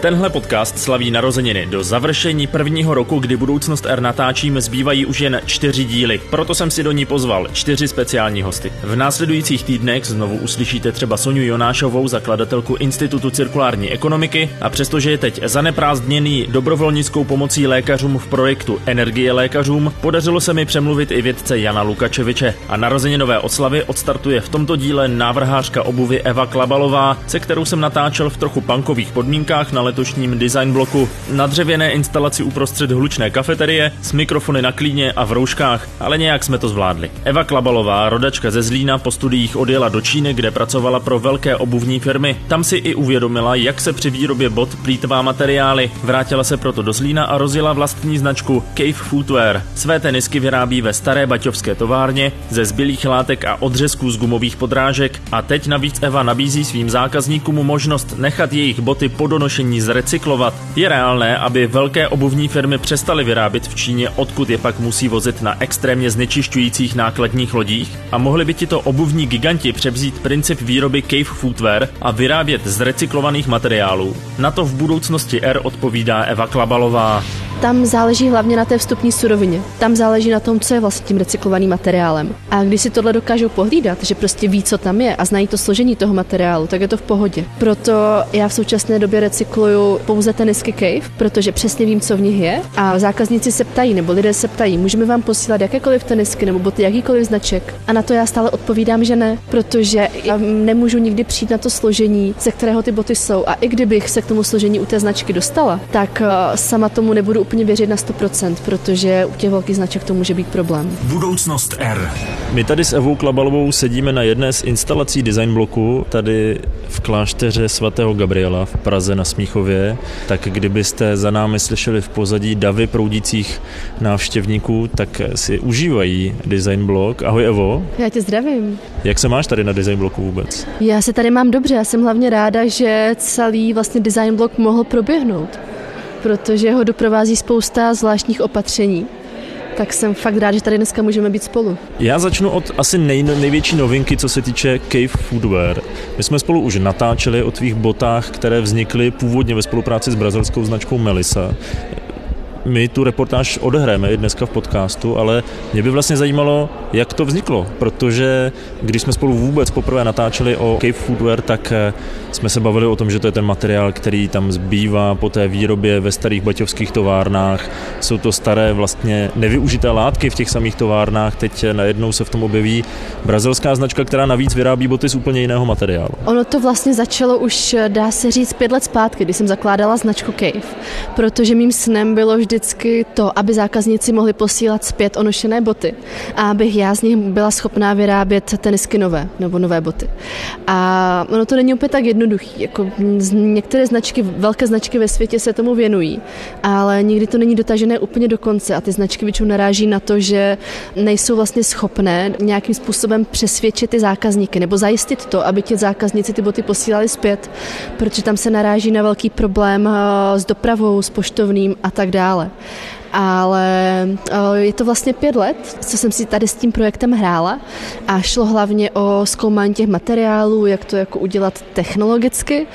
Tenhle podcast slaví narozeniny. Do završení prvního roku, kdy Budoucnost R natáčíme, zbývají už jen čtyři díly. Proto jsem si do ní pozval čtyři speciální hosty. V následujících týdnech znovu uslyšíte třeba Soniu Jonášovou, zakladatelku Institutu cirkulární ekonomiky a přestože je teď zaneprázdněný dobrovolnickou pomocí lékařům v projektu Energie lékařům, podařilo se mi přemluvit i vědce Jana Lukačeviče. A narozeninové oslavy odstartuje v tomto díle návrhářka obuvy Eva Klabalová, se kterou jsem natáčel v trochu punkových podmínkách na letošním design bloku. Na dřevěné instalaci uprostřed hlučné kafeterie, s mikrofony na klíně a v rouškách, ale nějak jsme to zvládli. Eva Klabalová, rodačka ze Zlína, po studiích odjela do Číny, kde pracovala pro velké obuvní firmy. Tam si i uvědomila, jak se při výrobě bot plítvá materiály. Vrátila se proto do Zlína a rozjela vlastní značku Cave Footwear. Své tenisky vyrábí ve staré baťovské továrně ze zbylých látek a odřezků z gumových podrážek a teď navíc Eva nabízí svým zákazníkům možnost nechat jejich boty po donošení zrecyklovat. Je reálné, aby velké obuvní firmy přestaly vyrábět v Číně, odkud je pak musí vozit na extrémně znečišťujících nákladních lodích? A mohli by tito obuvní giganti převzít princip výroby Cave Footwear a vyrábět z recyklovaných materiálů? Na to v budoucnosti R odpovídá Eva Klabalová. Tam záleží hlavně na té vstupní surovině. Tam záleží na tom, co je vlastně tím recyklovaným materiálem. A když si tohle dokážou pohlídat, že prostě ví, co tam je a znají to složení toho materiálu, tak je to v pohodě. Proto já v současné době recykluju pouze tenisky Cave, protože přesně vím, co v nich je. A zákazníci se ptají, nebo lidé se ptají, můžeme vám posílat jakékoliv tenisky nebo boty jakýkoliv značek. A na to já stále odpovídám, že ne, protože já nemůžu nikdy přijít na to složení, ze kterého ty boty jsou. A i kdybych se k tomu složení u té značky dostala, tak eh, sama tomu nebudu úplně věřit na 100%, protože u těch velkých značek to může být problém. Budoucnost R. My tady s Evou Klabalovou sedíme na jedné z instalací design bloku, tady v klášteře svatého Gabriela v Praze na Smíchově. Tak kdybyste za námi slyšeli v pozadí davy proudících návštěvníků, tak si užívají design blok. Ahoj Evo. Já tě zdravím. Jak se máš tady na design bloku vůbec? Já se tady mám dobře, já jsem hlavně ráda, že celý vlastně design blok mohl proběhnout protože ho doprovází spousta zvláštních opatření. Tak jsem fakt rád, že tady dneska můžeme být spolu. Já začnu od asi nej, největší novinky, co se týče Cave Foodwear. My jsme spolu už natáčeli o tvých botách, které vznikly původně ve spolupráci s brazilskou značkou Melissa my tu reportáž odehráme i dneska v podcastu, ale mě by vlastně zajímalo, jak to vzniklo, protože když jsme spolu vůbec poprvé natáčeli o Cave Foodwear, tak eh, jsme se bavili o tom, že to je ten materiál, který tam zbývá po té výrobě ve starých baťovských továrnách. Jsou to staré vlastně nevyužité látky v těch samých továrnách. Teď eh, najednou se v tom objeví brazilská značka, která navíc vyrábí boty z úplně jiného materiálu. Ono to vlastně začalo už, eh, dá se říct, pět let zpátky, kdy jsem zakládala značku Cave, protože mým snem bylo vždycky to, aby zákazníci mohli posílat zpět onošené boty a abych já z nich byla schopná vyrábět tenisky nové nebo nové boty. A ono to není úplně tak jednoduchý. Jako některé značky, velké značky ve světě se tomu věnují, ale nikdy to není dotažené úplně do konce a ty značky většinou naráží na to, že nejsou vlastně schopné nějakým způsobem přesvědčit ty zákazníky nebo zajistit to, aby ti zákazníci ty boty posílali zpět, protože tam se naráží na velký problém eh, s dopravou, s poštovným a tak dále dále. Ale eh, je to vlastně pět let, co jsem si tady s tím projektem hrála a šlo hlavně o zkoumání těch materiálů, jak to jako udělat technologicky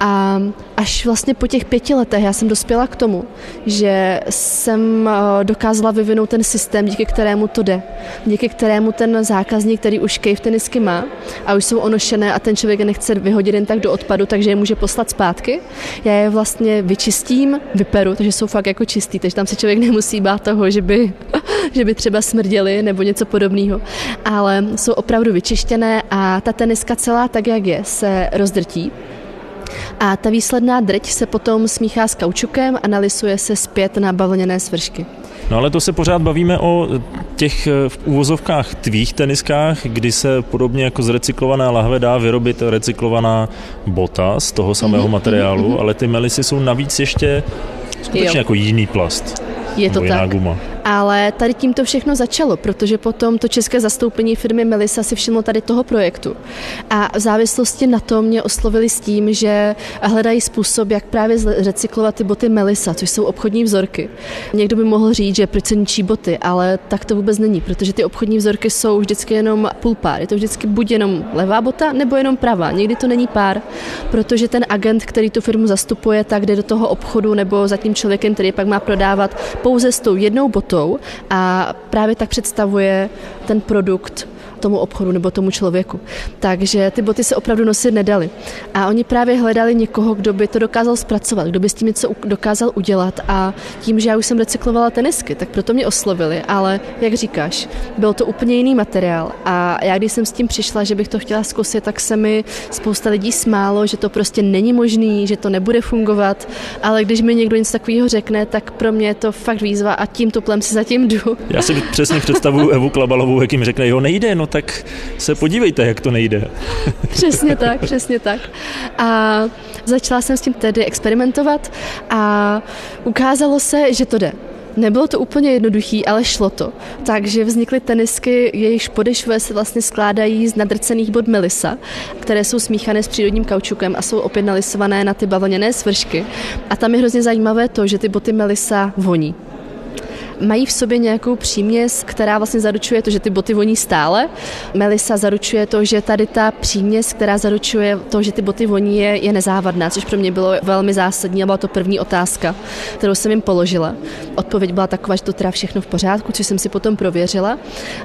a až vlastně po těch pěti letech já jsem dospěla k tomu, že jsem eh, dokázala vyvinout ten systém, díky kterému to jde. Díky kterému ten zákazník, který už cave tenisky má a už jsou onošené a ten člověk nechce vyhodit jen tak do odpadu, takže je může poslat zpátky. Já je vlastně vyčistím, vyperu, takže jsou fakt jako čistý, takže tam se člověk nemusí bát toho, že by, že by třeba smrděli nebo něco podobného. Ale jsou opravdu vyčištěné a ta teniska celá tak, jak je, se rozdrtí a ta výsledná drť se potom smíchá s kaučukem a nalisuje se zpět na bavlněné svršky. No ale to se pořád bavíme o těch eh, v úvozovkách tvých teniskách, kdy se podobně jako z recyklované lahve dá vyrobit recyklovaná bota z toho samého mm-hmm, materiálu, mm-hmm. ale ty melisy jsou navíc ještě skutečně jo. jako jiný plast. Je to tak. Guma. Ale tady tím to všechno začalo, protože potom to české zastoupení firmy Melissa si všimlo tady toho projektu. A v závislosti na to mě oslovili s tím, že hledají způsob, jak právě recyklovat ty boty Melissa, což jsou obchodní vzorky. Někdo by mohl říct, že proč se ničí boty, ale tak to vůbec není, protože ty obchodní vzorky jsou vždycky jenom půl pár. Je to vždycky buď jenom levá bota, nebo jenom pravá. Někdy to není pár, protože ten agent, který tu firmu zastupuje, tak jde do toho obchodu nebo za tím člověkem, který pak má prodávat pouze s tou jednou botou a právě tak představuje ten produkt tomu obchodu nebo tomu člověku. Takže ty boty se opravdu nosit nedali. A oni právě hledali někoho, kdo by to dokázal zpracovat, kdo by s tím něco dokázal udělat. A tím, že já už jsem recyklovala tenisky, tak proto mě oslovili. Ale jak říkáš, byl to úplně jiný materiál. A já, když jsem s tím přišla, že bych to chtěla zkusit, tak se mi spousta lidí smálo, že to prostě není možný, že to nebude fungovat. Ale když mi někdo něco takového řekne, tak pro mě je to fakt výzva a tím tuplem si zatím jdu. Já si přesně představuju Evu Klabalovou, jak jim řekne, jo, nejde, no tak se podívejte, jak to nejde. přesně tak, přesně tak. A začala jsem s tím tedy experimentovat a ukázalo se, že to jde. Nebylo to úplně jednoduchý, ale šlo to. Takže vznikly tenisky, jejichž podešvy se vlastně skládají z nadrcených bod melisa, které jsou smíchané s přírodním kaučukem a jsou opět nalisované na ty bavlněné svršky. A tam je hrozně zajímavé to, že ty boty melisa voní mají v sobě nějakou příměs, která vlastně zaručuje to, že ty boty voní stále. Melisa zaručuje to, že tady ta příměs, která zaručuje to, že ty boty voní, je, je nezávadná, což pro mě bylo velmi zásadní a byla to první otázka, kterou jsem jim položila. Odpověď byla taková, že to teda všechno v pořádku, což jsem si potom prověřila.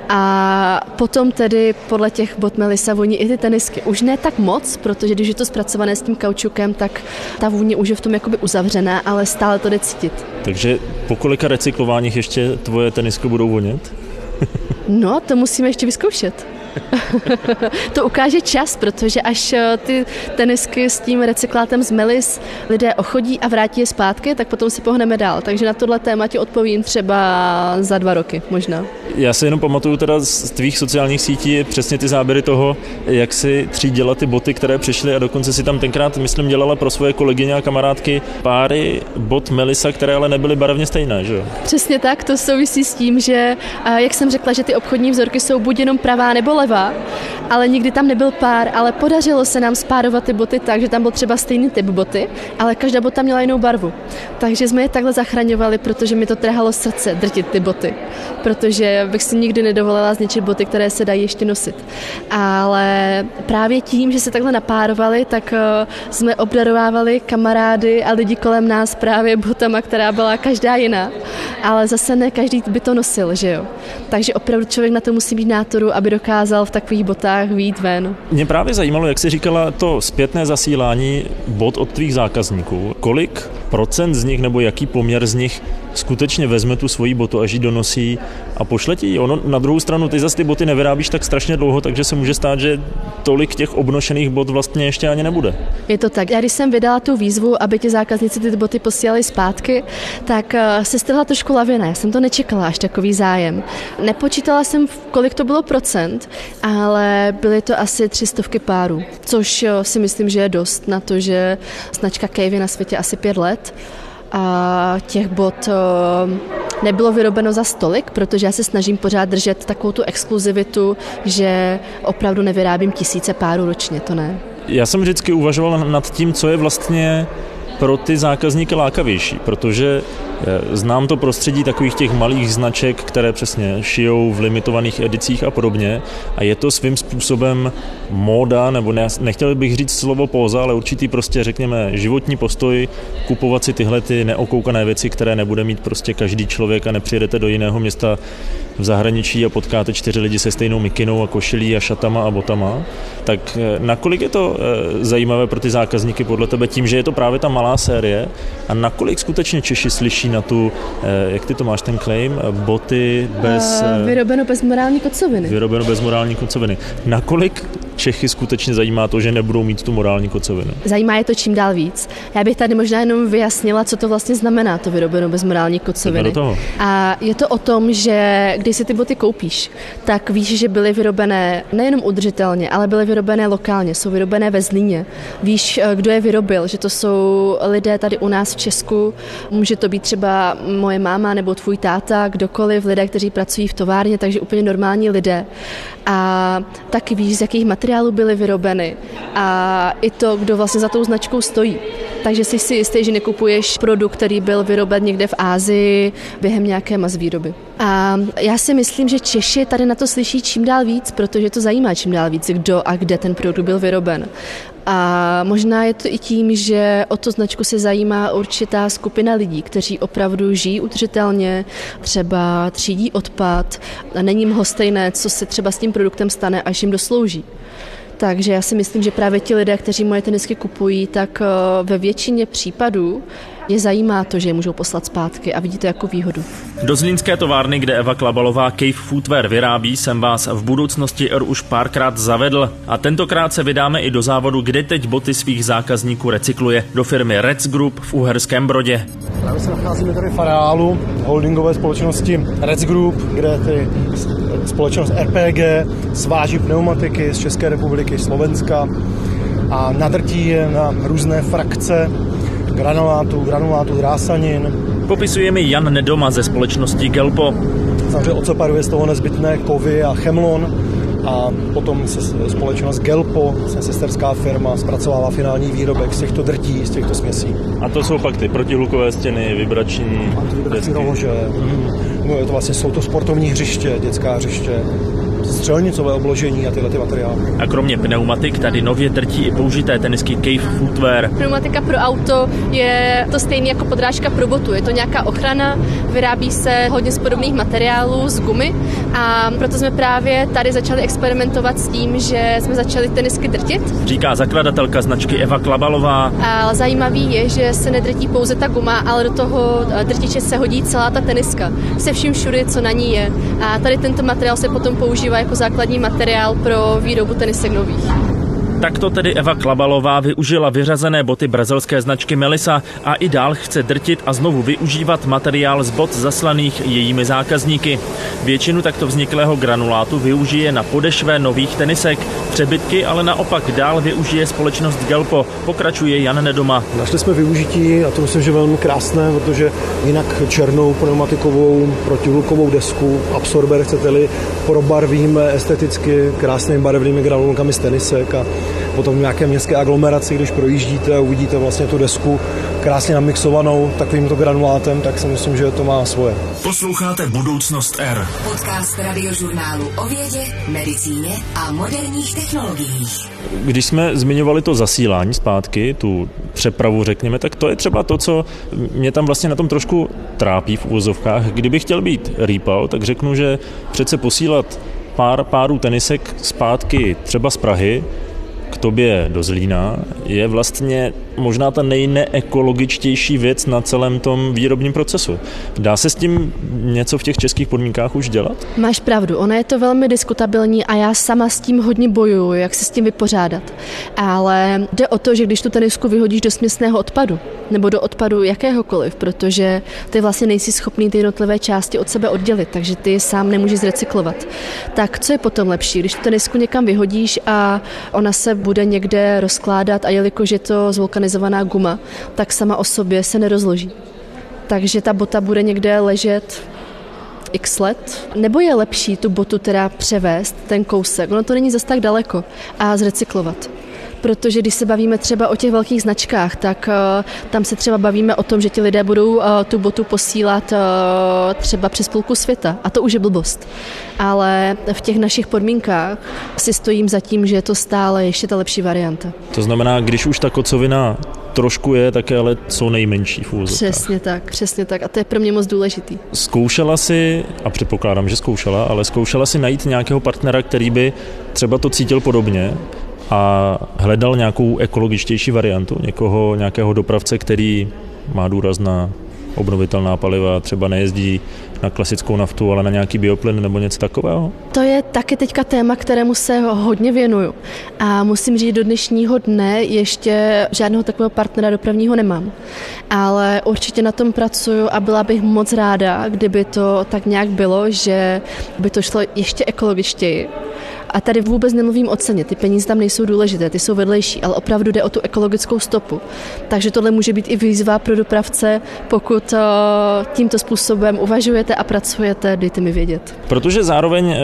A potom tedy podle těch bot Melisa voní i ty tenisky. Už ne tak moc, protože když je to zpracované s tím kaučukem, tak ta vůně už je v tom jakoby uzavřená, ale stále to jde cítit. Takže po kolika recyklováních ještě tvoje tenisky budou vonět? No, to musíme ještě vyzkoušet. to ukáže čas, protože až eh, ty tenisky s tím recyklátem z Melis lidé ochodí a vrátí je zpátky, tak potom si pohneme dál. Takže na tohle téma ti odpovím třeba za dva roky možná. Já si jenom pamatuju teda z tvých sociálních sítí přesně ty záběry toho, jak si třídila ty boty, které přišly a dokonce si tam tenkrát, myslím, dělala pro svoje kolegyně a kamarádky páry bot Melisa, které ale nebyly barevně stejné, že jo? Přesně tak, to souvisí s tím, že, jak jsem řekla, že ty obchodní vzorky jsou buď jenom pravá nebo levá, ale nikdy tam nebyl pár, ale podařilo se nám spárovat ty boty tak, že tam byl třeba stejný typ boty, ale každá bota měla jinou barvu. Takže jsme je takhle zachraňovali, protože mi to trhalo srdce drtit ty boty, protože bych si nikdy nedovolila zničit boty, které se dají ještě nosit. Ale právě tím, že se takhle napárovali, tak eh, jsme obdarovávali kamarády a lidi kolem nás právě botama, která byla každá jiná. Ale zase ne každý by to nosil, že jo. Takže opravdu člověk na to musí být nátoru, aby dokázal v takových botách výjít ven. Mě právě zajímalo, jak jsi říkala, to zpětné zasílání bot od tvých zákazníků. Kolik procent z nich nebo jaký poměr z nich skutečně vezme tu svoji botu, až ji donosí a pošle ti Ono na druhou stranu, ty zase ty boty nevyrábíš tak strašně dlouho, takže se může stát, že tolik těch obnošených bot vlastně ještě ani nebude. Je to tak. Já když jsem vydala tu výzvu, aby ti zákazníci ty boty posílali zpátky, tak eh, se strhla trošku lavina. Já jsem to nečekala až takový zájem. Nepočítala jsem, kolik to bylo procent, ale byly to asi tři stovky párů, což eh, si myslím, že je dost na to, že značka je na světě asi pět let a těch bot eh, nebylo vyrobeno za stolik, protože já se snažím pořád držet takovou tu exkluzivitu, že opravdu nevyrábím tisíce párů ročně, to ne. Já jsem vždycky uvažoval nad tím, co je vlastně pro ty zákazníky lákavější, protože eh, znám to prostředí takových těch malých značek, které přesně šijou v limitovaných edicích a podobně a je to svým způsobem móda, nebo ne, nechtěl bych říct slovo póza, ale určitý prostě řekněme životní postoj kupovat si tyhle ty neokoukané věci, které nebude mít prostě každý člověk a nepřijedete do jiného města v zahraničí a potkáte čtyři lidi se stejnou mikinou a košilí a šatama a botama, tak eh, nakolik je to eh, zajímavé pro ty zákazníky podle tebe tím, že je to právě ta malá série a nakolik skutečně Češi slyší na tu, eh, jak ty to máš ten claim, boty bez... Vyrobeno bez morální kocoviny. Vyrobeno bez morální kocoviny. Nakolik Čechy skutečně zajímá to, že nebudou mít tu morální kocovinu? Zajímá je to čím dál víc. Já bych tady možná jenom vyjasnila, co to vlastně znamená, to vyrobeno bez morální kocoviny. A je to o tom, že když si ty boty koupíš, tak víš, že byly vyrobené nejenom udržitelně, ale byly vyrobené lokálně, jsou vyrobené ve Zlíně. Víš, eh, kdo je vyrobil, že to jsou lidé tady u nás v Česku, může to být třeba moje máma nebo tvůj táta, kdokoliv, lidé, kteří pracují v továrně, takže úplně normální lidé. A taky víš, z jakých materiálů byly vyrobeny a i to, kdo vlastně za tou značkou stojí. Takže jsi si jistý, že nekupuješ produkt, který byl vyroben někde v Ázii během nějaké mas výroby. A já si myslím, že Češi tady na to slyší čím dál víc, protože to zajímá čím dál víc, kdo a kde ten produkt byl vyroben. A možná je to i tím, že o to značku se zajímá určitá skupina lidí, kteří opravdu žijí udržitelně, třeba třídí odpad a není jim stejné, co se třeba s tím produktem stane, až jim doslouží. Takže já si myslím, že právě ti lidé, kteří moje tenisky kupují, tak eh, ve většině případů je zajímá to, že je můžou poslat zpátky a vidíte jako výhodu. Do zlínské továrny, kde Eva Klabalová Cave Footwear vyrábí, jsem vás v budoucnosti R už párkrát zavedl a tentokrát se vydáme i do závodu, kde teď boty svých zákazníků recykluje, do firmy Reds Group v Uherském Brodě. Právě se nacházíme tady v areálu holdingové společnosti Reds Group, kde ty společnost RPG sváží pneumatiky z České republiky, Slovenska a nadrtí je na různé frakce granulátu, granulátu drásanin. Popisuje mi Jan Nedoma ze společnosti Gelpo. Samozřejmě odseparuje z toho nezbytné kovy a chemlon a potom se společnost Gelpo, se sesterská firma, zpracovává finální výrobek z těchto drtí, z těchto směsí. A to jsou pak ty protihlukové stěny, vibrační, vibrační rohože. Mm. No, je to vlastně, jsou to sportovní hřiště, dětská hřiště, střelnicové obložení a tyhle ty materiály. A kromě pneumatik tady nově drtí i použité tenisky Cave Footwear. Pneumatika pro auto je to stejné jako podrážka pro botu. Je to nějaká ochrana, vyrábí se hodně z podobných materiálů, z gumy a proto jsme právě tady začali experimentovat s tím, že jsme začali tenisky drtit. Říká zakladatelka značky Eva Klabalová. A zajímavý je, že se nedrtí pouze ta guma, ale do toho drtiče se hodí celá ta teniska se vším všude, co na ní je. A tady tento materiál se potom používá jako základní materiál pro výrobu tenisek nových. Takto tedy Eva Klabalová využila vyřazené boty brazilské značky Melisa a i dál chce drtit a znovu využívat materiál z bot zaslaných jejími zákazníky. Většinu takto vzniklého granulátu využije na podešvé nových tenisek, přebytky ale naopak dál využije společnost Gelpo, pokračuje Jan Nedoma. Našli jsme využití a to myslím, že velmi krásné, protože jinak černou pneumatikovou protihlukovou desku, absorber chcete-li, probarvíme esteticky krásnými barevnými granulkami z tenisek a potom v nějaké městské aglomeraci, když projíždíte a uvidíte vlastně tu desku krásně namixovanou takovýmto granulátem, tak si myslím, že to má svoje. Posloucháte Budoucnost R. Podcast radiožurnálu o vědě, medicíně a moderních technologiích. Když jsme zmiňovali to zasílání zpátky, tu přepravu, řekněme, tak to je třeba to, co mě tam vlastně na tom trošku trápí v úvozovkách. Kdybych chtěl být rýpal, tak řeknu, že přece posílat pár párů tenisek zpátky třeba z Prahy k tobě do Zlína je vlastně možná ta nejneekologičtější věc na celém tom výrobním procesu. Dá se s tím něco v těch českých podmínkách už dělat? Máš pravdu, ono je to velmi diskutabilní a já sama s tím hodně bojuju, jak se s tím vypořádat. Ale jde o to, že když tu tenisku vyhodíš do směsného odpadu, nebo do odpadu jakéhokoliv, protože ty vlastně nejsi schopný ty jednotlivé části od sebe oddělit, takže ty sám nemůžeš zrecyklovat. Tak co je potom lepší, když tu tenisku někam vyhodíš a ona se bude někde rozkládat a jelikož je to zvulkanizovaná guma, tak sama o sobě se nerozloží. Takže ta bota bude někde ležet x let? Nebo je lepší tu botu teda převést, ten kousek, ono to není zas tak daleko, a zrecyklovat? Protože když se bavíme třeba o těch velkých značkách, tak uh, tam se třeba bavíme o tom, že ti lidé budou uh, tu botu posílat uh, třeba přes půlku světa a to už je blbost. Ale v těch našich podmínkách si stojím za tím, že je to stále ještě ta lepší varianta. To znamená, když už ta kocovina trošku je také ale co nejmenší v Přesně tak, přesně tak a to je pro mě moc důležitý. Zkoušela si, a předpokládám, že zkoušela, ale zkoušela si najít nějakého partnera, který by třeba to cítil podobně a hledal nějakou ekologičtější variantu, někoho, nějakého dopravce, který má důraz na obnovitelná paliva, třeba nejezdí na klasickou naftu, ale na nějaký bioplyn nebo něco takového? To je taky teďka téma, kterému se hodně věnuju. A musím říct, do dnešního dne ještě žádného takového partnera dopravního nemám. Ale určitě na tom pracuju a byla bych moc ráda, kdyby to tak nějak bylo, že by to šlo ještě ekologičtěji a tady vůbec nemluvím o ceně, ty peníze tam nejsou důležité, ty jsou vedlejší, ale opravdu jde o tu ekologickou stopu. Takže tohle může být i výzva pro dopravce, pokud eh, tímto způsobem uvažujete a pracujete, dejte mi vědět. Protože zároveň eh,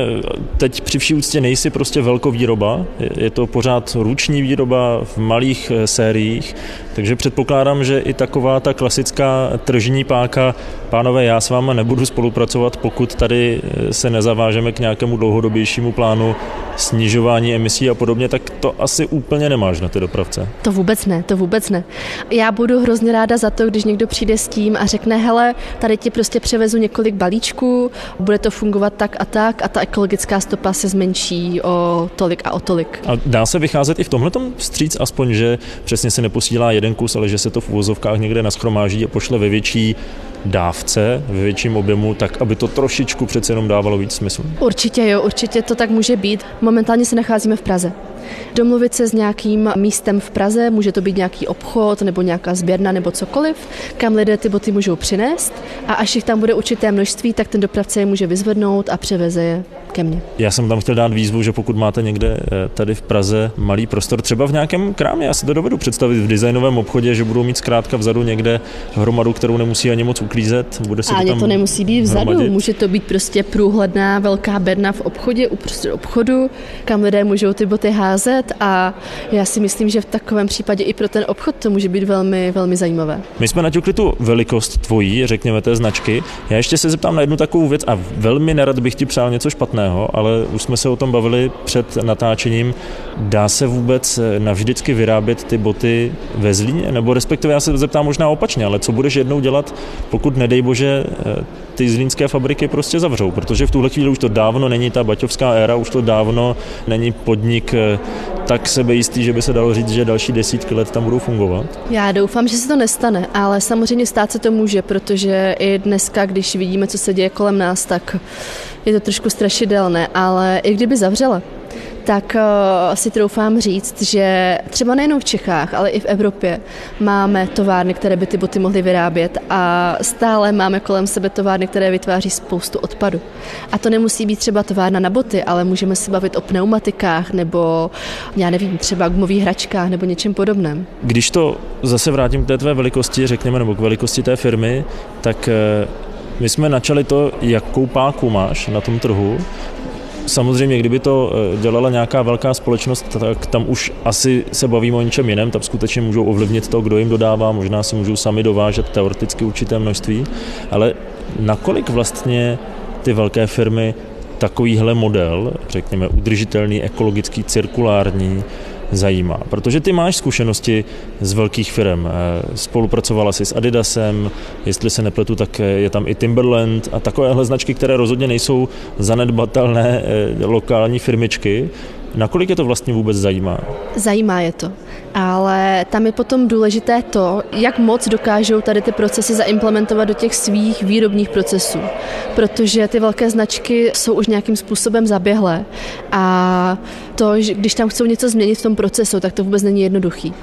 teď při vší úctě nejsi prostě velkovýroba, je to pořád ruční výroba v malých eh, sériích, takže předpokládám, že i taková ta klasická tržní páka, pánové, já s váma nebudu spolupracovat, pokud tady se nezavážeme k nějakému dlouhodobějšímu plánu snižování emisí a podobně, tak to asi úplně nemáš na ty dopravce. To vůbec ne, to vůbec ne. Já budu hrozně ráda za to, když někdo přijde s tím a řekne, hele, tady ti prostě převezu několik balíčků, bude to fungovat tak a tak a ta ekologická stopa se zmenší o tolik a o tolik. A dá se vycházet i v tomhle vstříc aspoň, že přesně se neposílá jeden kus, ale že se to v uvozovkách někde naschromáží a pošle ve větší dávce, ve větším objemu, tak aby to trošičku přece jenom dávalo víc smysl. Určitě jo, určitě to tak může být. Momentálně se nacházíme v Praze. Domluvit se s nějakým místem v Praze, může to být nějaký obchod nebo nějaká sběrna nebo cokoliv, kam lidé ty boty můžou přinést a až jich tam bude určité množství, tak ten dopravce je může vyzvednout a převeze je ke mně. Já jsem tam chtěl dát výzvu, že pokud máte někde eh, tady v Praze malý prostor, třeba v nějakém krámě, já si to dovedu představit v designovém obchodě, že budou mít zkrátka vzadu někde hromadu, kterou nemusí ani moc uklízet. Bude se Ani to, tam to nemusí být vzadu, hromadit. může to být prostě průhledná velká bedna v obchodě, uprostřed obchodu, kam lidé můžou ty boty házet a já si myslím, že v takovém případě i pro ten obchod to může být velmi, velmi zajímavé. My jsme naťukli tu velikost tvojí, řekněme té značky. Já ještě se zeptám na jednu takovou věc a velmi nerad bych ti přál něco špatného, ale už jsme se o tom bavili před natáčením. Dá se vůbec navždycky vyrábět ty boty ve Zlíně? Nebo respektive já se zeptám možná opačně, ale co budeš jednou dělat, pokud nedej bože ty zlínské fabriky prostě zavřou, protože v tuhle chvíli už to dávno není ta baťovská éra, už to dávno není podnik eh, tak sebejistý, že by se dalo říct, že další desítky let tam budou fungovat? Já doufám, že se to nestane, ale samozřejmě stát se to může, protože i dneska, když vidíme, co se děje kolem nás, tak je to trošku strašidelné, ale i kdyby zavřela, tak uh, si troufám říct, že třeba nejen v Čechách, ale i v Evropě máme továrny, které by ty boty mohly vyrábět a stále máme kolem sebe továrny, které vytváří spoustu odpadu. A to nemusí být třeba továrna na boty, ale můžeme se bavit o pneumatikách nebo, já nevím, třeba gumových hračkách nebo něčem podobném. Když to zase vrátím k té tvé velikosti, řekněme, nebo k velikosti té firmy, tak eh, my jsme načali to, jakou páku máš na tom trhu Samozřejmě, kdyby to eh, dělala nějaká velká společnost, tak tam už asi se bavíme o něčem jiném, tam skutečně můžou ovlivnit to, kdo jim dodává, možná si můžou sami dovážet teoreticky určité množství, ale nakolik vlastně ty velké firmy takovýhle model, řekněme udržitelný, ekologický, cirkulární, zajímá. Protože ty máš zkušenosti z velkých firm. Eh, spolupracovala jsi s Adidasem, jestli se nepletu, tak je tam i Timberland a takovéhle značky, které rozhodně nejsou zanedbatelné eh, lokální firmičky. Nakolik je to vlastně vůbec zajímá? Zajímá je to, ale tam je potom důležité to, jak moc dokážou tady ty procesy zaimplementovat do těch svých výrobních procesů, protože ty velké značky jsou už nějakým způsobem zaběhlé a to, když tam chcou něco změnit v tom procesu, tak to vůbec není jednoduchý.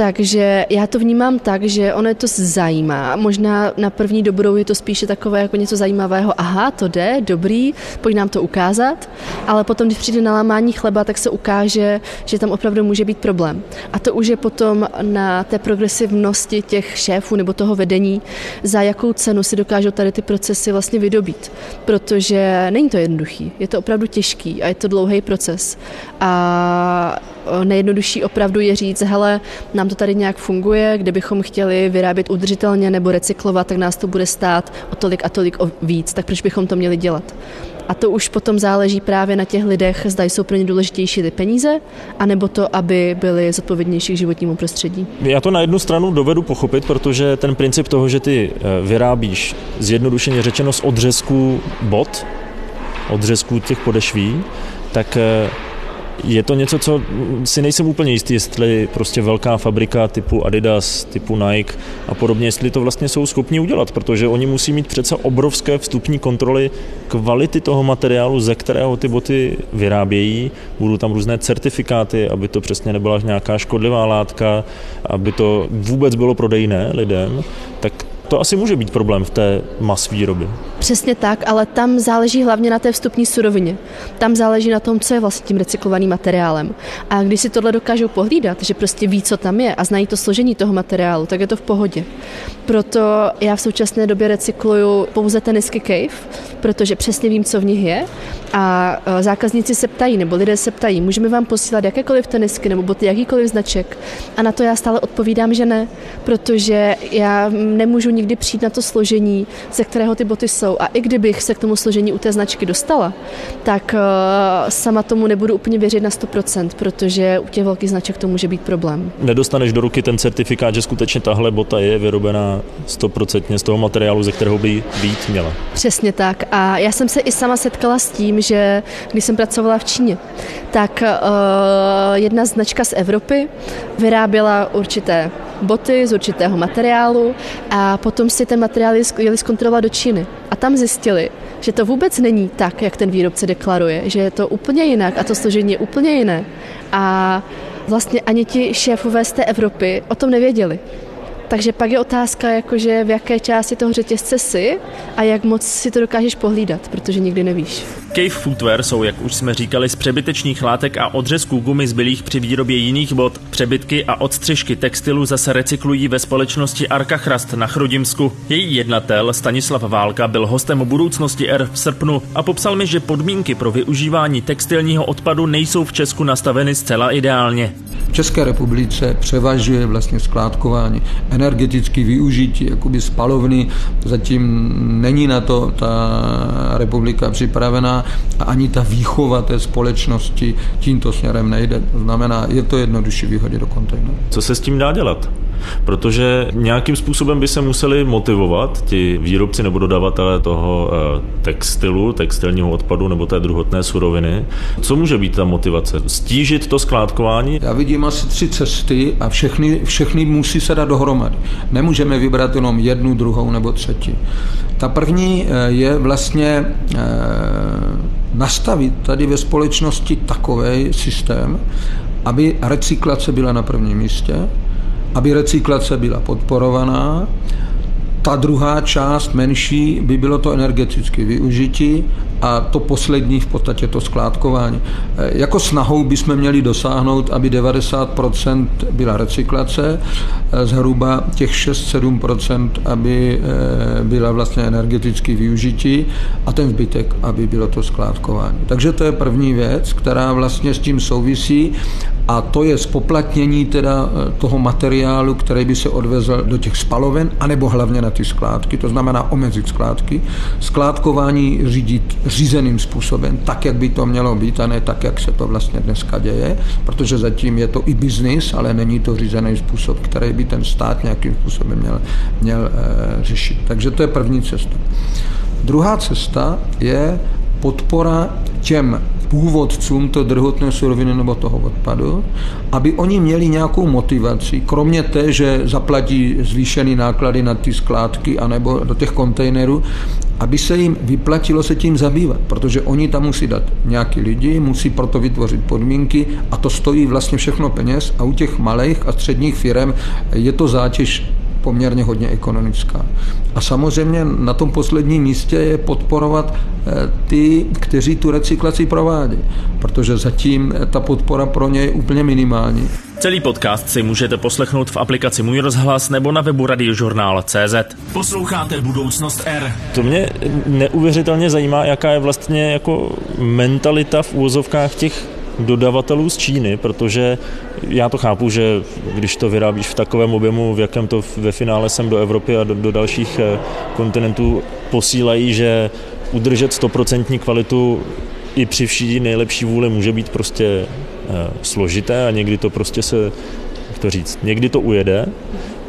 Takže já to vnímám tak, že ono je to zajímá. Možná na první dobrou je to spíše takové jako něco zajímavého. Aha, to jde, dobrý, pojď nám to ukázat. Ale potom, když přijde na lámání chleba, tak se ukáže, že tam opravdu může být problém. A to už je potom na té progresivnosti těch šéfů nebo toho vedení, za jakou cenu si dokážou tady ty procesy vlastně vydobít. Protože není to jednoduchý, je to opravdu těžký a je to dlouhý proces. A nejjednodušší opravdu je říct, hele, nám to tady nějak funguje, kdybychom chtěli vyrábět udržitelně nebo recyklovat, tak nás to bude stát o tolik a tolik o víc, tak proč bychom to měli dělat? A to už potom záleží právě na těch lidech, zda jsou pro ně důležitější ty peníze, anebo to, aby byli zodpovědnější k životnímu prostředí. Já to na jednu stranu dovedu pochopit, protože ten princip toho, že ty eh, vyrábíš zjednodušeně řečeno z odřezků bot, odřezků těch podešví, tak eh, je to něco, co si nejsem úplně jistý, jestli prostě velká fabrika typu Adidas, typu Nike a podobně, jestli to vlastně jsou schopni udělat, protože oni musí mít přece obrovské vstupní kontroly kvality toho materiálu, ze kterého ty boty vyrábějí. Budou tam různé certifikáty, aby to přesně nebyla nějaká škodlivá látka, aby to vůbec bylo prodejné lidem, tak to asi může být problém v té mas výroby. Přesně tak, ale tam záleží hlavně na té vstupní surovině. Tam záleží na tom, co je vlastně tím recyklovaným materiálem. A když si tohle dokážou pohlídat, že prostě ví, co tam je a znají to složení toho materiálu, tak je to v pohodě. Proto já v současné době recykluju pouze tenisky Cave, protože přesně vím, co v nich je. A e, zákazníci se ptají, nebo lidé se ptají, můžeme vám posílat jakékoliv tenisky nebo boty jakýkoliv značek. A na to já stále odpovídám, že ne, protože já nemůžu nikdy přijít na to složení, ze kterého ty boty jsou. A i kdybych se k tomu složení u té značky dostala, tak uh, sama tomu nebudu úplně věřit na 100%, protože u těch velkých značek to může být problém. Nedostaneš do ruky ten certifikát, že skutečně tahle bota je vyrobená 100% z toho materiálu, ze kterého by být měla. Přesně tak. A já jsem se i sama setkala s tím, že když jsem pracovala v Číně, tak uh, jedna značka z Evropy vyráběla určité boty z určitého materiálu a potom si ten materiál jeli zkontrolovat do Číny. A tam zjistili, že to vůbec není tak, jak ten výrobce deklaruje, že je to úplně jinak a to složení je úplně jiné. A vlastně ani ti šéfové z té Evropy o tom nevěděli. Takže pak je otázka, jakože v jaké části toho řetězce jsi a jak moc si to dokážeš pohlídat, protože nikdy nevíš. Cave Footwear jsou, jak už jsme říkali, z přebytečných látek a odřezků gumy zbylých při výrobě jiných bod. Přebytky a odstřižky textilu zase recyklují ve společnosti Arka Chrast na Chrudimsku. Její jednatel Stanislav Válka byl hostem budoucnosti R v srpnu a popsal mi, že podmínky pro využívání textilního odpadu nejsou v Česku nastaveny zcela ideálně. V České republice převažuje vlastně skládkování, energetické využití, jakoby spalovny, zatím není na to ta republika připravená a ani ta výchova té společnosti tímto směrem nejde. To znamená, je to jednodušší vyhodit do kontejneru. Co se s tím dá dělat? Protože nějakým způsobem by se museli motivovat ti výrobci nebo dodavatelé toho eh, textilu, textilního odpadu nebo té druhotné suroviny. Co může být ta motivace? Stížit to skládkování? Já vidím asi tři cesty a všechny, všechny musí se dát dohromady. Nemůžeme vybrat jenom jednu, druhou nebo třetí. Ta první eh, je vlastně eh, nastavit tady ve společnosti takový systém, aby recyklace byla na prvním místě, aby recyklace byla podporovaná. Ta druhá část, menší, by bylo to energetické využití a to poslední v podstatě to skládkování. Jako snahou bychom měli dosáhnout, aby 90% byla recyklace, zhruba těch 6-7%, aby e, byla vlastně energetické využití a ten zbytek, aby bylo to skládkování. Takže to je první věc, která vlastně s tím souvisí a to je spoplatnění teda toho materiálu, který by se odvezl do těch spaloven, anebo hlavně na ty skládky, to znamená omezit skládky. Skládkování řídit řízeným způsobem, tak, jak by to mělo být, a ne tak, jak se to vlastně dneska děje, protože zatím je to i biznis, ale není to řízený způsob, který by ten stát nějakým způsobem měl, měl e, řešit. Takže to je první cesta. Druhá cesta je podpora těm původcům to druhotné suroviny nebo toho odpadu, aby oni měli nějakou motivaci, kromě té, že zaplatí zvýšený náklady na ty skládky anebo do těch kontejnerů, aby se jim vyplatilo se tím zabývat, protože oni tam musí dát nějaký lidi, musí proto vytvořit podmínky a to stojí vlastně všechno peněz a u těch malých a středních firm je to zátěž poměrně hodně ekonomická. A samozřejmě na tom posledním místě je podporovat eh, ty, kteří tu recyklaci provádí, protože zatím ta podpora pro ně je úplně minimální. Celý podcast si můžete poslechnout v aplikaci Můj rozhlas nebo na webu radiožurnál.cz. Posloucháte Budoucnost R. To mě neuvěřitelně zajímá, jaká je vlastně jako mentalita v úvozovkách těch dodavatelů z Číny, protože já to chápu, že když to vyrábíš v takovém objemu, v jakém to ve finále sem do Evropy a do, do dalších eh, kontinentů posílají, že udržet stoprocentní kvalitu i při vší nejlepší vůli může být prostě eh, složité a někdy to prostě se, jak to říct, někdy to ujede,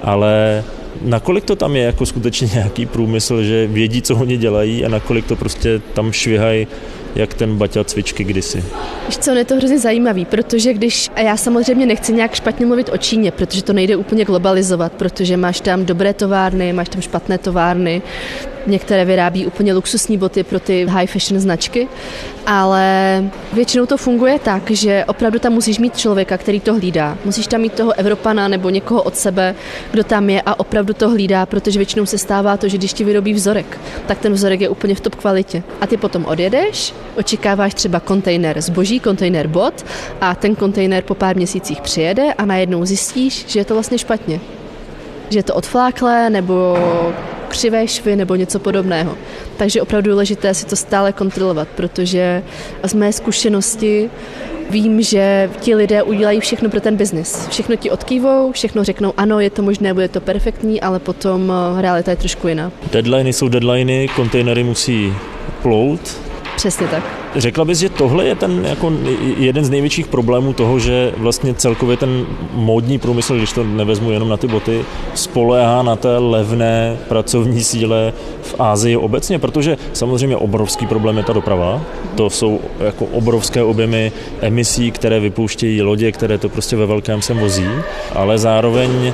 ale nakolik to tam je jako skutečně nějaký průmysl, že vědí, co oni dělají a nakolik to prostě tam švihají jak ten Baťa cvičky kdysi. Víš co, je to hrozně zajímavý, protože když, a já samozřejmě nechci nějak špatně mluvit o Číně, protože to nejde úplně globalizovat, protože máš tam dobré továrny, máš tam špatné továrny, Některé vyrábí úplně luxusní boty pro ty high fashion značky, ale většinou to funguje tak, že opravdu tam musíš mít člověka, který to hlídá. Musíš tam mít toho Evropana nebo někoho od sebe, kdo tam je a opravdu to hlídá, protože většinou se stává to, že když ti vyrobí vzorek, tak ten vzorek je úplně v top kvalitě. A ty potom odjedeš, očekáváš třeba kontejner zboží, kontejner bot a ten kontejner po pár měsících přijede a najednou zjistíš, že je to vlastně špatně že je to odfláklé nebo křivé švy nebo něco podobného. Takže opravdu důležité si to stále kontrolovat, protože z mé zkušenosti vím, že ti lidé udělají všechno pro ten biznis. Všechno ti odkývou, všechno řeknou ano, je to možné, bude to perfektní, ale potom eh, realita je trošku jiná. Deadliny jsou deadliny, kontejnery musí plout, Přesně tak. Řekla bys, že tohle je ten jako jeden z největších problémů toho, že vlastně celkově ten módní průmysl, když to nevezmu jenom na ty boty, spolehá na té levné pracovní síle v Ázii obecně, protože samozřejmě obrovský problém je ta doprava. To jsou jako obrovské objemy emisí, které vypouštějí lodě, které to prostě ve velkém sem vozí, ale zároveň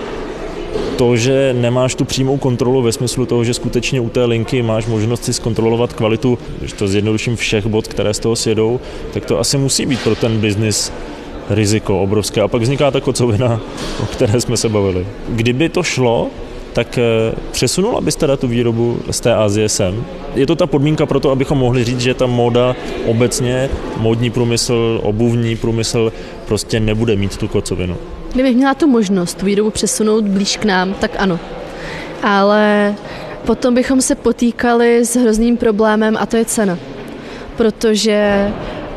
to, že nemáš tu přímou kontrolu ve smyslu toho, že skutečně u té linky máš možnost si zkontrolovat kvalitu, když to zjednoduším všech bod, které z toho sjedou, tak to asi musí být pro ten biznis riziko obrovské. A pak vzniká ta kocovina, o které jsme se bavili. Kdyby to šlo, tak eh, přesunula byste teda tu výrobu z té Azie sem? Je to ta podmínka pro to, abychom mohli říct, že ta móda obecně, módní průmysl, obuvní průmysl prostě nebude mít tu kocovinu? Kdybych měla tu možnost výrobu přesunout blíž k nám, tak ano. Ale potom bychom se potýkali s hrozným problémem a to je cena. Protože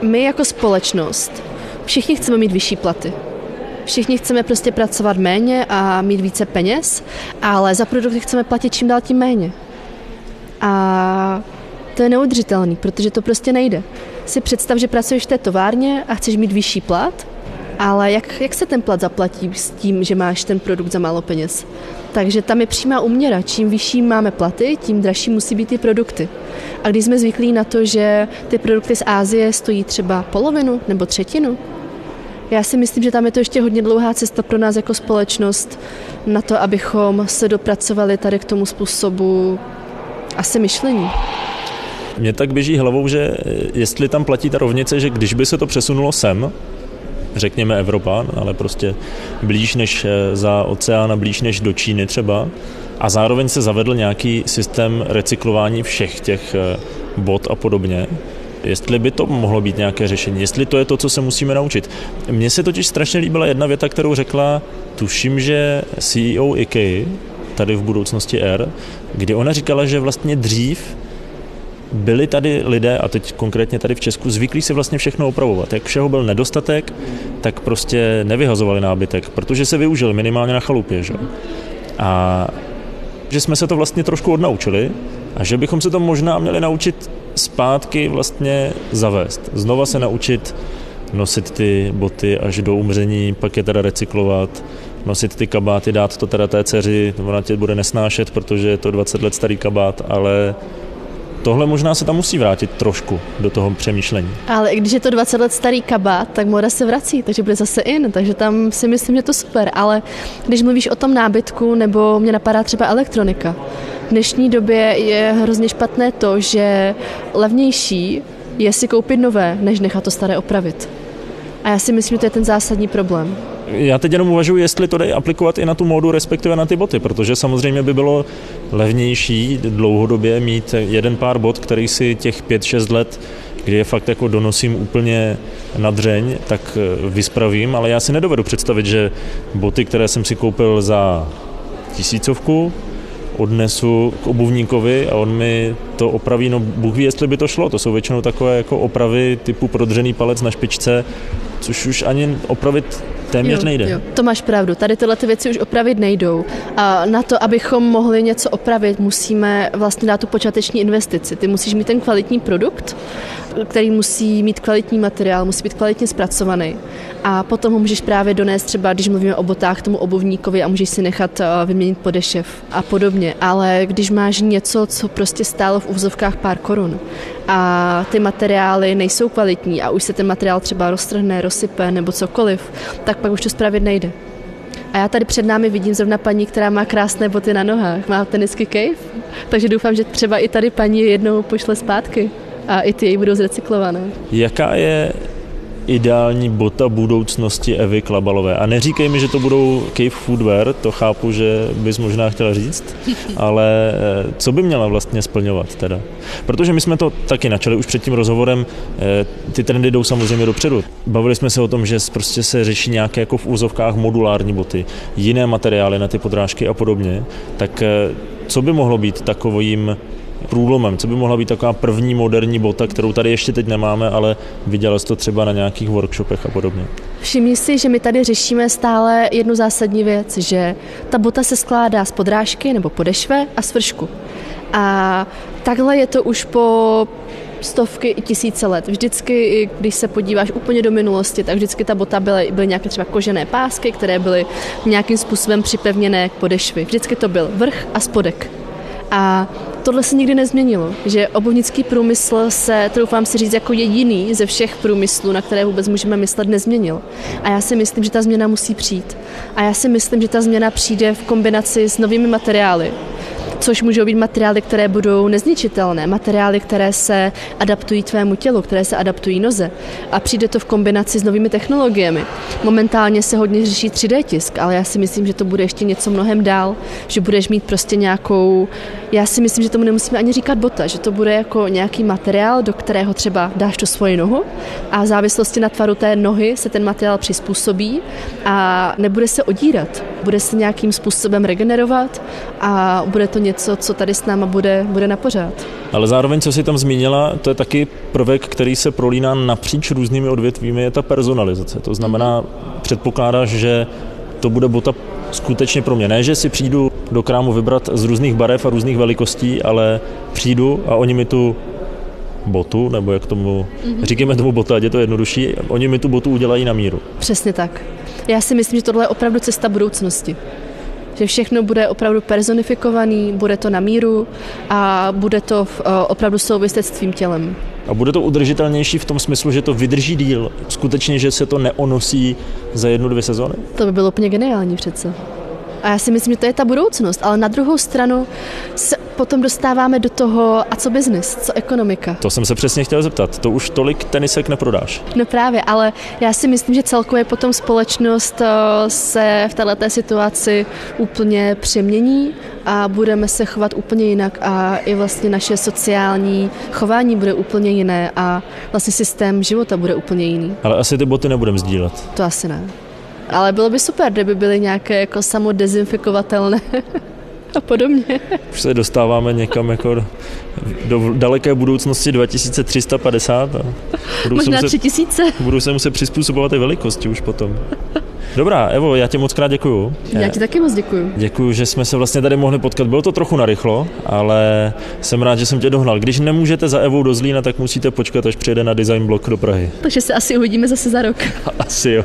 my jako společnost všichni chceme mít vyšší platy. Všichni chceme prostě pracovat méně a mít více peněz, ale za produkty chceme platit čím dál tím méně. A to je neudržitelný, protože to prostě nejde. Si představ, že pracuješ v té továrně a chceš mít vyšší plat, ale jak, jak se ten plat zaplatí s tím, že máš ten produkt za málo peněz? Takže tam je přímá uměra. Čím vyšší máme platy, tím dražší musí být ty produkty. A když jsme zvyklí na to, že ty produkty z Ázie stojí třeba polovinu nebo třetinu, já si myslím, že tam je to ještě hodně dlouhá cesta pro nás jako společnost na to, abychom se dopracovali tady k tomu způsobu asi myšlení. Mně tak běží hlavou, že jestli tam platí ta rovnice, že když by se to přesunulo sem, řekněme Evropa, ale prostě blíž než eh, za oceán a blíž než do Číny třeba. A zároveň se zavedl nějaký systém recyklování všech těch eh, bod a podobně. Jestli by to mohlo být nějaké řešení, jestli to je to, co se musíme naučit. Mně se totiž strašně líbila jedna věta, kterou řekla, tuším, že CEO IKEA, tady v budoucnosti R, kdy ona říkala, že vlastně dřív byli tady lidé, a teď konkrétně tady v Česku, zvyklí si vlastně všechno opravovat. Jak všeho byl nedostatek, tak prostě nevyhazovali nábytek, protože se využil minimálně na chalupě. Že? A že jsme se to vlastně trošku odnaučili a že bychom se to možná měli naučit zpátky vlastně zavést. Znova se naučit nosit ty boty až do umření, pak je teda recyklovat, nosit ty kabáty, dát to teda té dceři, ona tě bude nesnášet, protože je to 20 let starý kabát, ale tohle možná se tam musí vrátit trošku do toho přemýšlení. Ale i když je to 20 let starý kabát, tak moda se vrací, takže bude zase in, takže tam si myslím, že to super. Ale když mluvíš o tom nábytku, nebo mě napadá třeba elektronika, v dnešní době je hrozně špatné to, že levnější je si koupit nové, než nechat to staré opravit. A já si myslím, že to je ten zásadní problém. Já teď jenom uvažuji, jestli to dají aplikovat i na tu módu, respektive na ty boty, protože samozřejmě by bylo levnější dlouhodobě mít jeden pár bot, který si těch 5-6 let kdy je fakt jako donosím úplně na dřeň, tak eh, vyspravím, ale já si nedovedu představit, že boty, které jsem si koupil za tisícovku, odnesu k obuvníkovi a on mi to opraví, no Bůh ví, jestli by to šlo, to jsou většinou takové jako opravy typu prodřený palec na špičce, což už ani opravit téměř jo, nejde. Jo, to máš pravdu. Tady tyhle ty věci už opravit nejdou. A na to, abychom mohli něco opravit, musíme vlastně dát tu počáteční investici. Ty musíš mít ten kvalitní produkt, který musí mít kvalitní materiál, musí být kvalitně zpracovaný. A potom ho můžeš právě donést třeba, když mluvíme o botách, tomu obuvníkovi a můžeš si nechat eh, vyměnit podešev a podobně. Ale když máš něco, co prostě stálo v úvozovkách pár korun a ty materiály nejsou kvalitní a už se ten materiál třeba roztrhne, rozsype nebo cokoliv, tak pak už to spravit nejde. A já tady před námi vidím zrovna paní, která má krásné boty na nohách, má tenisky cave, takže doufám, že třeba i tady paní jednou pošle zpátky a i ty její budou zrecyklované. Jaká je ideální bota budoucnosti Evy Klabalové. A neříkej mi, že to budou cave foodwear, to chápu, že bys možná chtěla říct, ale eh, co by měla vlastně splňovat teda? Protože my jsme to taky načali už před tím rozhovorem, eh, ty trendy jdou samozřejmě dopředu. Bavili jsme se o tom, že prostě se řeší nějaké jako v úzovkách modulární boty, jiné materiály na ty podrážky a podobně, tak eh, co by mohlo být takovým průlomem? Co by mohla být taková první moderní bota, kterou tady ještě teď nemáme, ale viděla jsi to třeba na nějakých workshopech a podobně? Všimni si, že my tady řešíme stále jednu zásadní věc, že ta bota se skládá z podrážky nebo podešve a z vršku. A takhle je to už po stovky i tisíce let. Vždycky, když se podíváš úplně do minulosti, tak vždycky ta bota byly, byly nějaké třeba kožené pásky, které byly nějakým způsobem připevněné k podešvy. Vždycky to byl vrch a spodek. A tohle se nikdy nezměnilo, že obuvnický průmysl se, troufám si říct, jako jediný ze všech průmyslů, na které vůbec můžeme myslet, nezměnil. A já si myslím, že ta změna musí přijít. A já si myslím, že ta změna přijde v kombinaci s novými materiály, což můžou být materiály, které budou nezničitelné, materiály, které se adaptují tvému tělu, které se adaptují noze. A přijde to v kombinaci s novými technologiemi. Momentálně se hodně řeší 3D tisk, ale já si myslím, že to bude ještě něco mnohem dál, že budeš mít prostě nějakou, já si myslím, že tomu nemusíme ani říkat bota, že to bude jako nějaký materiál, do kterého třeba dáš tu svoji nohu a v závislosti na tvaru té nohy se ten materiál přizpůsobí a nebude se odírat, bude se nějakým způsobem regenerovat a bude to něco, co tady s náma bude, bude na pořád. Ale zároveň, co si tam zmínila, to je taky prvek, který se prolíná napříč různými odvětvími, je ta personalizace. To znamená, předpokládáš, že to bude bota skutečně pro mě. Ne, že si přijdu do krámu vybrat z různých barev a různých velikostí, ale přijdu a oni mi tu botu, nebo jak tomu, mm-hmm. říkáme tomu botu, ať je to jednodušší, oni mi tu botu udělají na míru. Přesně tak. Já si myslím, že tohle je opravdu cesta budoucnosti že všechno bude opravdu personifikovaný, bude to na míru a bude to v, opravdu souviset s tvým tělem. A bude to udržitelnější v tom smyslu, že to vydrží díl, skutečně, že se to neonosí za jednu, dvě sezóny? To by bylo úplně geniální přece. A já si myslím, že to je ta budoucnost, ale na druhou stranu se potom dostáváme do toho, a co biznis, co ekonomika. To jsem se přesně chtěl zeptat. To už tolik tenisek neprodáš. No právě, ale já si myslím, že celkově potom společnost eh, se v této situaci úplně přemění a budeme se chovat úplně jinak a i vlastně naše sociální chování bude úplně jiné a vlastně systém života bude úplně jiný. Ale asi ty boty nebudeme sdílet. To asi ne. Ale bylo by super, kdyby byly nějaké jako samodezinfikovatelné a podobně. Už se dostáváme někam jako do, daleké budoucnosti 2350. A budu Možná se muset, 3000. Budu se muset přizpůsobovat i velikosti už potom. Dobrá, Evo, já ti moc krát děkuju. Já ti taky moc děkuju. Děkuju, že jsme se vlastně tady mohli potkat. Bylo to trochu narychlo, ale jsem rád, že jsem tě dohnal. Když nemůžete za Evou do Zlína, tak musíte počkat, až přijede na design blok do Prahy. Takže se asi uvidíme zase za rok. Asi jo.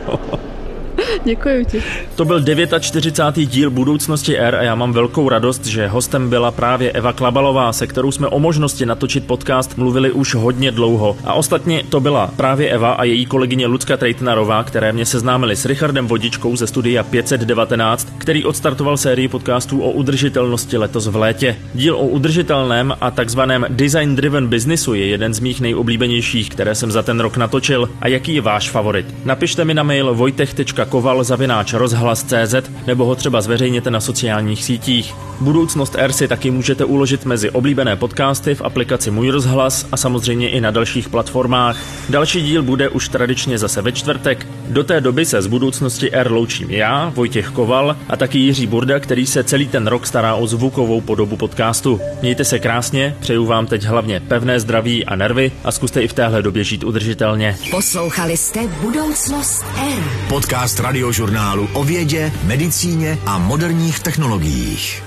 Děkuji ti. To byl 49. díl Budoucnosti R a já mám velkou radost, že hostem byla právě Eva Klabalová, se kterou jsme o možnosti natočit podcast mluvili už hodně dlouho. A ostatně to byla právě Eva a její kolegyně Lucka Trejtnarová, které mě seznámili s Richardem Vodičkou ze studia 519, který odstartoval sérii podcastů o udržitelnosti letos v létě. Díl o udržitelném a takzvaném design driven businessu je jeden z mých nejoblíbenějších, které jsem za ten rok natočil. A jaký je váš favorit? Napište mi na mail vojtech.koval koval zavináč rozhlas.cz nebo ho třeba zveřejněte na sociálních sítích. Budoucnost R si taky můžete uložit mezi oblíbené podcasty v aplikaci Můj rozhlas a samozřejmě i na dalších platformách. Další díl bude už tradičně zase ve čtvrtek. Do té doby se z budoucnosti R loučím já, Vojtěch Koval a taky Jiří Burda, který se celý ten rok stará o zvukovou podobu podcastu. Mějte se krásně, přeju vám teď hlavně pevné zdraví a nervy a zkuste i v téhle době žít udržitelně. Poslouchali jste Budoucnost R. Podcast radiožurnálu o vědě, medicíně a moderních technologiích.